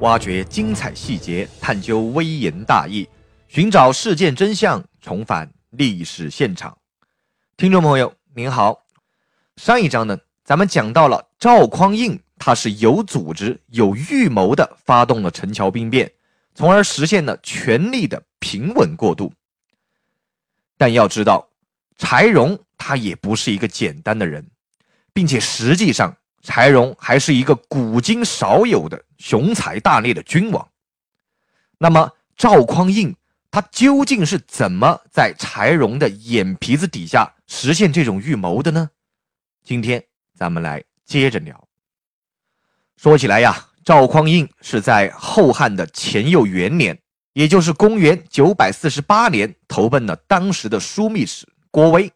挖掘精彩细节，探究微言大义，寻找事件真相，重返历史现场。听众朋友您好，上一章呢，咱们讲到了赵匡胤，他是有组织、有预谋的发动了陈桥兵变，从而实现了权力的平稳过渡。但要知道，柴荣他也不是一个简单的人，并且实际上。柴荣还是一个古今少有的雄才大略的君王。那么赵匡胤他究竟是怎么在柴荣的眼皮子底下实现这种预谋的呢？今天咱们来接着聊。说起来呀，赵匡胤是在后汉的乾佑元年，也就是公元九百四十八年，投奔了当时的枢密使郭威。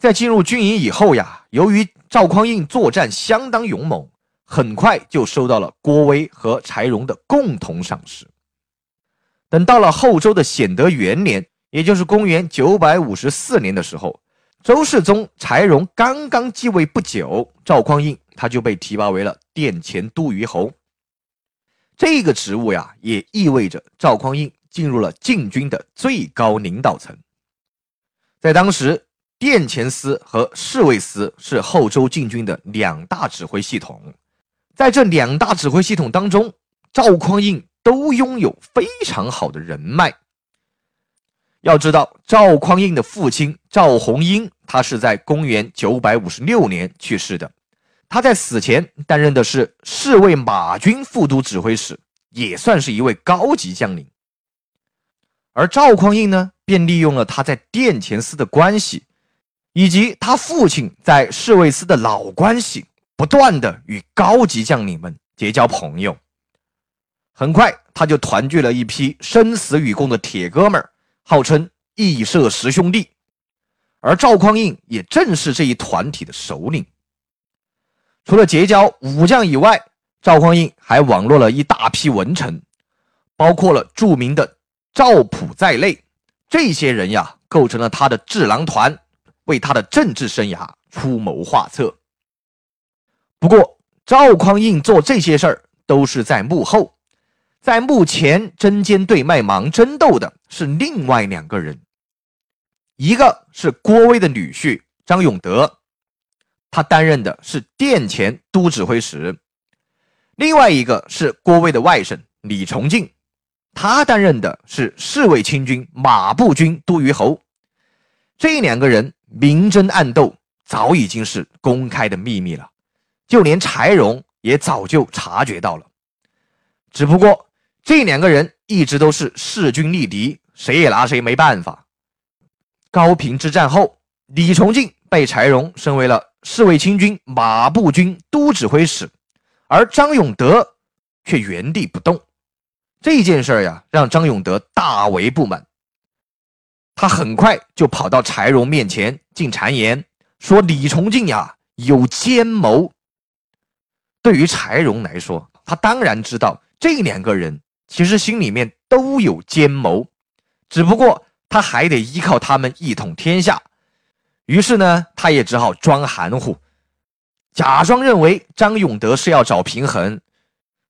在进入军营以后呀，由于赵匡胤作战相当勇猛，很快就收到了郭威和柴荣的共同赏识。等到了后周的显德元年，也就是公元九百五十四年的时候，周世宗柴荣刚刚继位不久，赵匡胤他就被提拔为了殿前都虞侯。这个职务呀，也意味着赵匡胤进入了禁军的最高领导层。在当时。殿前司和侍卫司是后周禁军的两大指挥系统，在这两大指挥系统当中，赵匡胤都拥有非常好的人脉。要知道，赵匡胤的父亲赵弘英，他是在公元九百五十六年去世的，他在死前担任的是侍卫马军副都指挥使，也算是一位高级将领。而赵匡胤呢，便利用了他在殿前司的关系。以及他父亲在侍卫司的老关系，不断的与高级将领们结交朋友。很快，他就团聚了一批生死与共的铁哥们儿，号称义社十兄弟。而赵匡胤也正是这一团体的首领。除了结交武将以外，赵匡胤还网络了一大批文臣，包括了著名的赵普在内。这些人呀，构成了他的智囊团。为他的政治生涯出谋划策。不过，赵匡胤做这些事儿都是在幕后，在幕前针尖对麦芒争斗的是另外两个人，一个是郭威的女婿张永德，他担任的是殿前都指挥使；另外一个是郭威的外甥李崇敬，他担任的是侍卫亲军马步军都虞侯。这两个人。明争暗斗早已经是公开的秘密了，就连柴荣也早就察觉到了。只不过这两个人一直都是势均力敌，谁也拿谁没办法。高平之战后，李崇敬被柴荣升为了侍卫亲军马步军都指挥使，而张永德却原地不动。这件事呀，让张永德大为不满。他很快就跑到柴荣面前进谗言，说李崇敬呀有奸谋。对于柴荣来说，他当然知道这两个人其实心里面都有奸谋，只不过他还得依靠他们一统天下。于是呢，他也只好装含糊，假装认为张永德是要找平衡，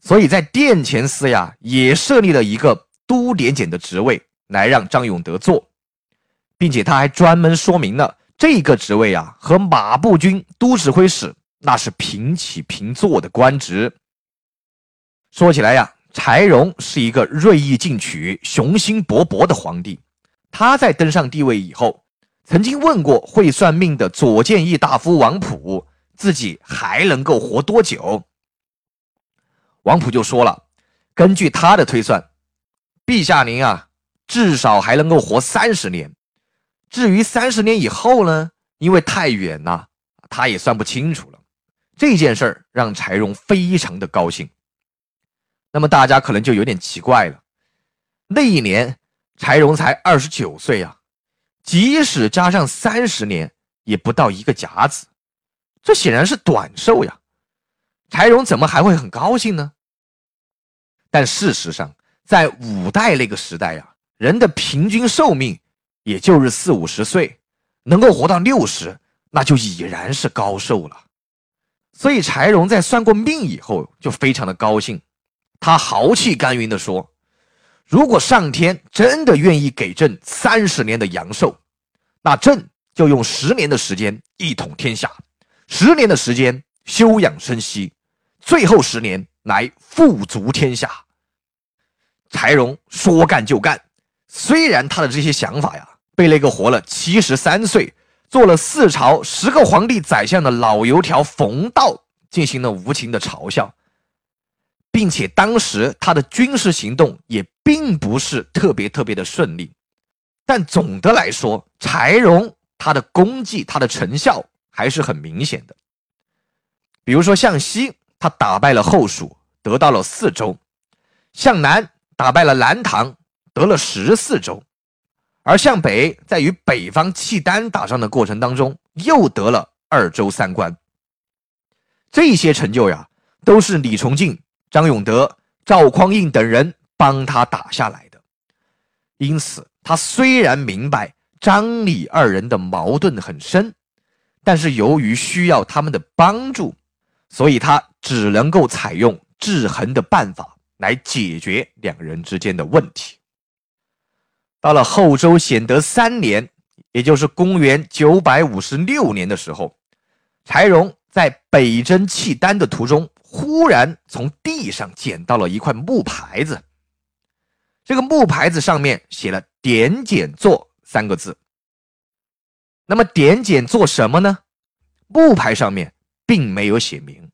所以在殿前司呀也设立了一个都点检的职位来让张永德做。并且他还专门说明了这个职位啊，和马步军都指挥使那是平起平坐的官职。说起来呀，柴荣是一个锐意进取、雄心勃勃的皇帝。他在登上帝位以后，曾经问过会算命的左建议大夫王普，自己还能够活多久？王普就说了，根据他的推算，陛下您啊，至少还能够活三十年。至于三十年以后呢？因为太远了，他也算不清楚了。这件事儿让柴荣非常的高兴。那么大家可能就有点奇怪了，那一年柴荣才二十九岁啊，即使加上三十年，也不到一个甲子，这显然是短寿呀。柴荣怎么还会很高兴呢？但事实上，在五代那个时代呀，人的平均寿命。也就是四五十岁，能够活到六十，那就已然是高寿了。所以柴荣在算过命以后，就非常的高兴。他豪气干云地说：“如果上天真的愿意给朕三十年的阳寿，那朕就用十年的时间一统天下，十年的时间休养生息，最后十年来富足天下。”柴荣说干就干，虽然他的这些想法呀，被那个活了七十三岁、做了四朝十个皇帝宰相的老油条冯道进行了无情的嘲笑。并且当时他的军事行动也并不是特别特别的顺利，但总的来说，柴荣他的功绩、他的成效还是很明显的。比如说向西，他打败了后蜀，得到了四州；向南打败了南唐，得了十四州；而向北，在与北方契丹打仗的过程当中，又得了二州三关。这些成就呀，都是李崇进。张永德、赵匡胤等人帮他打下来的，因此他虽然明白张李二人的矛盾很深，但是由于需要他们的帮助，所以他只能够采用制衡的办法来解决两人之间的问题。到了后周显德三年，也就是公元九百五十六年的时候，柴荣在北征契丹的途中。忽然从地上捡到了一块木牌子，这个木牌子上面写了“点检作”三个字。那么点检做什么呢？木牌上面并没有写明。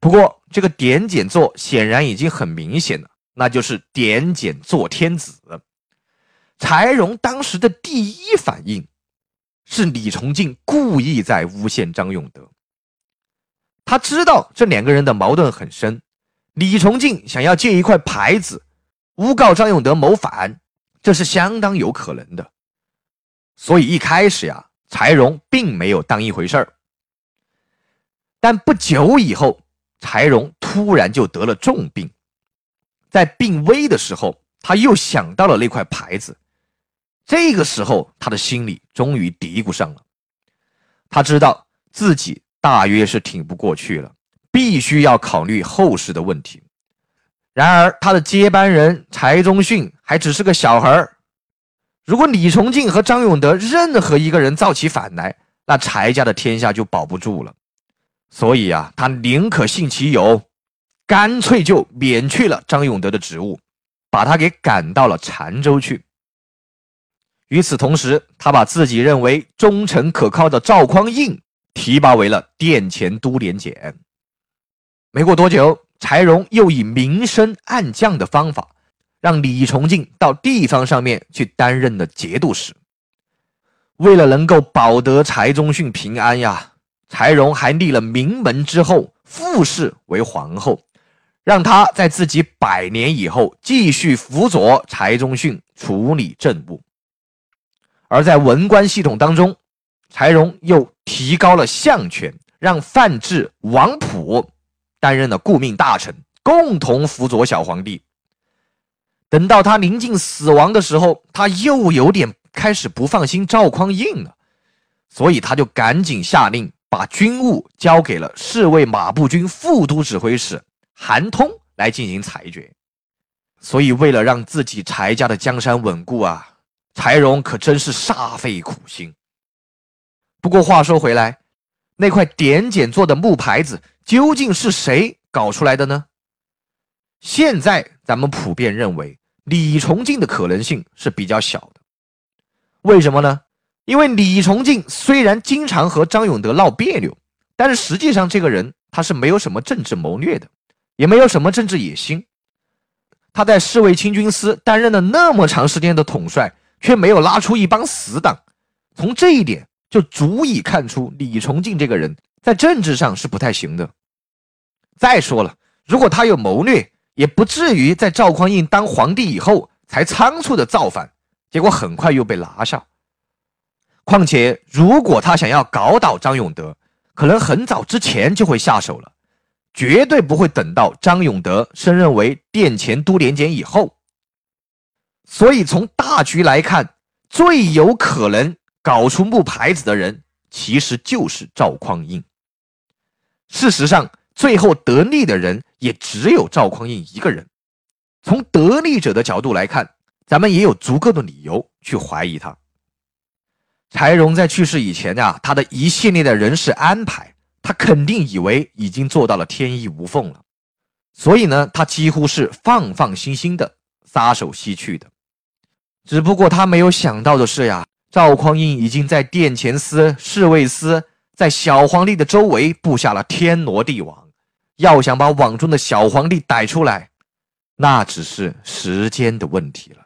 不过这个点检作显然已经很明显了，那就是点检作天子。柴荣当时的第一反应是李崇进故意在诬陷张永德。他知道这两个人的矛盾很深，李崇进想要借一块牌子诬告张永德谋反，这是相当有可能的。所以一开始呀，柴荣并没有当一回事儿。但不久以后，柴荣突然就得了重病，在病危的时候，他又想到了那块牌子。这个时候，他的心里终于嘀咕上了，他知道自己。大约是挺不过去了，必须要考虑后事的问题。然而，他的接班人柴宗训还只是个小孩儿。如果李崇敬和张永德任何一个人造起反来，那柴家的天下就保不住了。所以啊，他宁可信其有，干脆就免去了张永德的职务，把他给赶到了澶州去。与此同时，他把自己认为忠诚可靠的赵匡胤。提拔为了殿前都点检。没过多久，柴荣又以明升暗降的方法，让李崇敬到地方上面去担任了节度使。为了能够保得柴宗训平安呀，柴荣还立了名门之后傅氏为皇后，让他在自己百年以后继续辅佐柴宗训处理政务。而在文官系统当中，柴荣又提高了相权，让范质、王普担任了顾命大臣，共同辅佐小皇帝。等到他临近死亡的时候，他又有点开始不放心赵匡胤了，所以他就赶紧下令把军务交给了侍卫马步军副都指挥使韩通来进行裁决。所以，为了让自己柴家的江山稳固啊，柴荣可真是煞费苦心。不过话说回来，那块点检做的木牌子究竟是谁搞出来的呢？现在咱们普遍认为李崇敬的可能性是比较小的。为什么呢？因为李崇敬虽然经常和张永德闹别扭，但是实际上这个人他是没有什么政治谋略的，也没有什么政治野心。他在侍卫清军司担任了那么长时间的统帅，却没有拉出一帮死党。从这一点。就足以看出李崇敬这个人在政治上是不太行的。再说了，如果他有谋略，也不至于在赵匡胤当皇帝以后才仓促的造反，结果很快又被拿下。况且，如果他想要搞倒张永德，可能很早之前就会下手了，绝对不会等到张永德升任为殿前都点检以后。所以，从大局来看，最有可能。搞出木牌子的人其实就是赵匡胤。事实上，最后得利的人也只有赵匡胤一个人。从得利者的角度来看，咱们也有足够的理由去怀疑他。柴荣在去世以前呀，他的一系列的人事安排，他肯定以为已经做到了天衣无缝了，所以呢，他几乎是放放心心的撒手西去的。只不过他没有想到的是呀，赵匡胤已经在殿前司、侍卫司，在小皇帝的周围布下了天罗地网，要想把网中的小皇帝逮出来。那只是时间的问题了。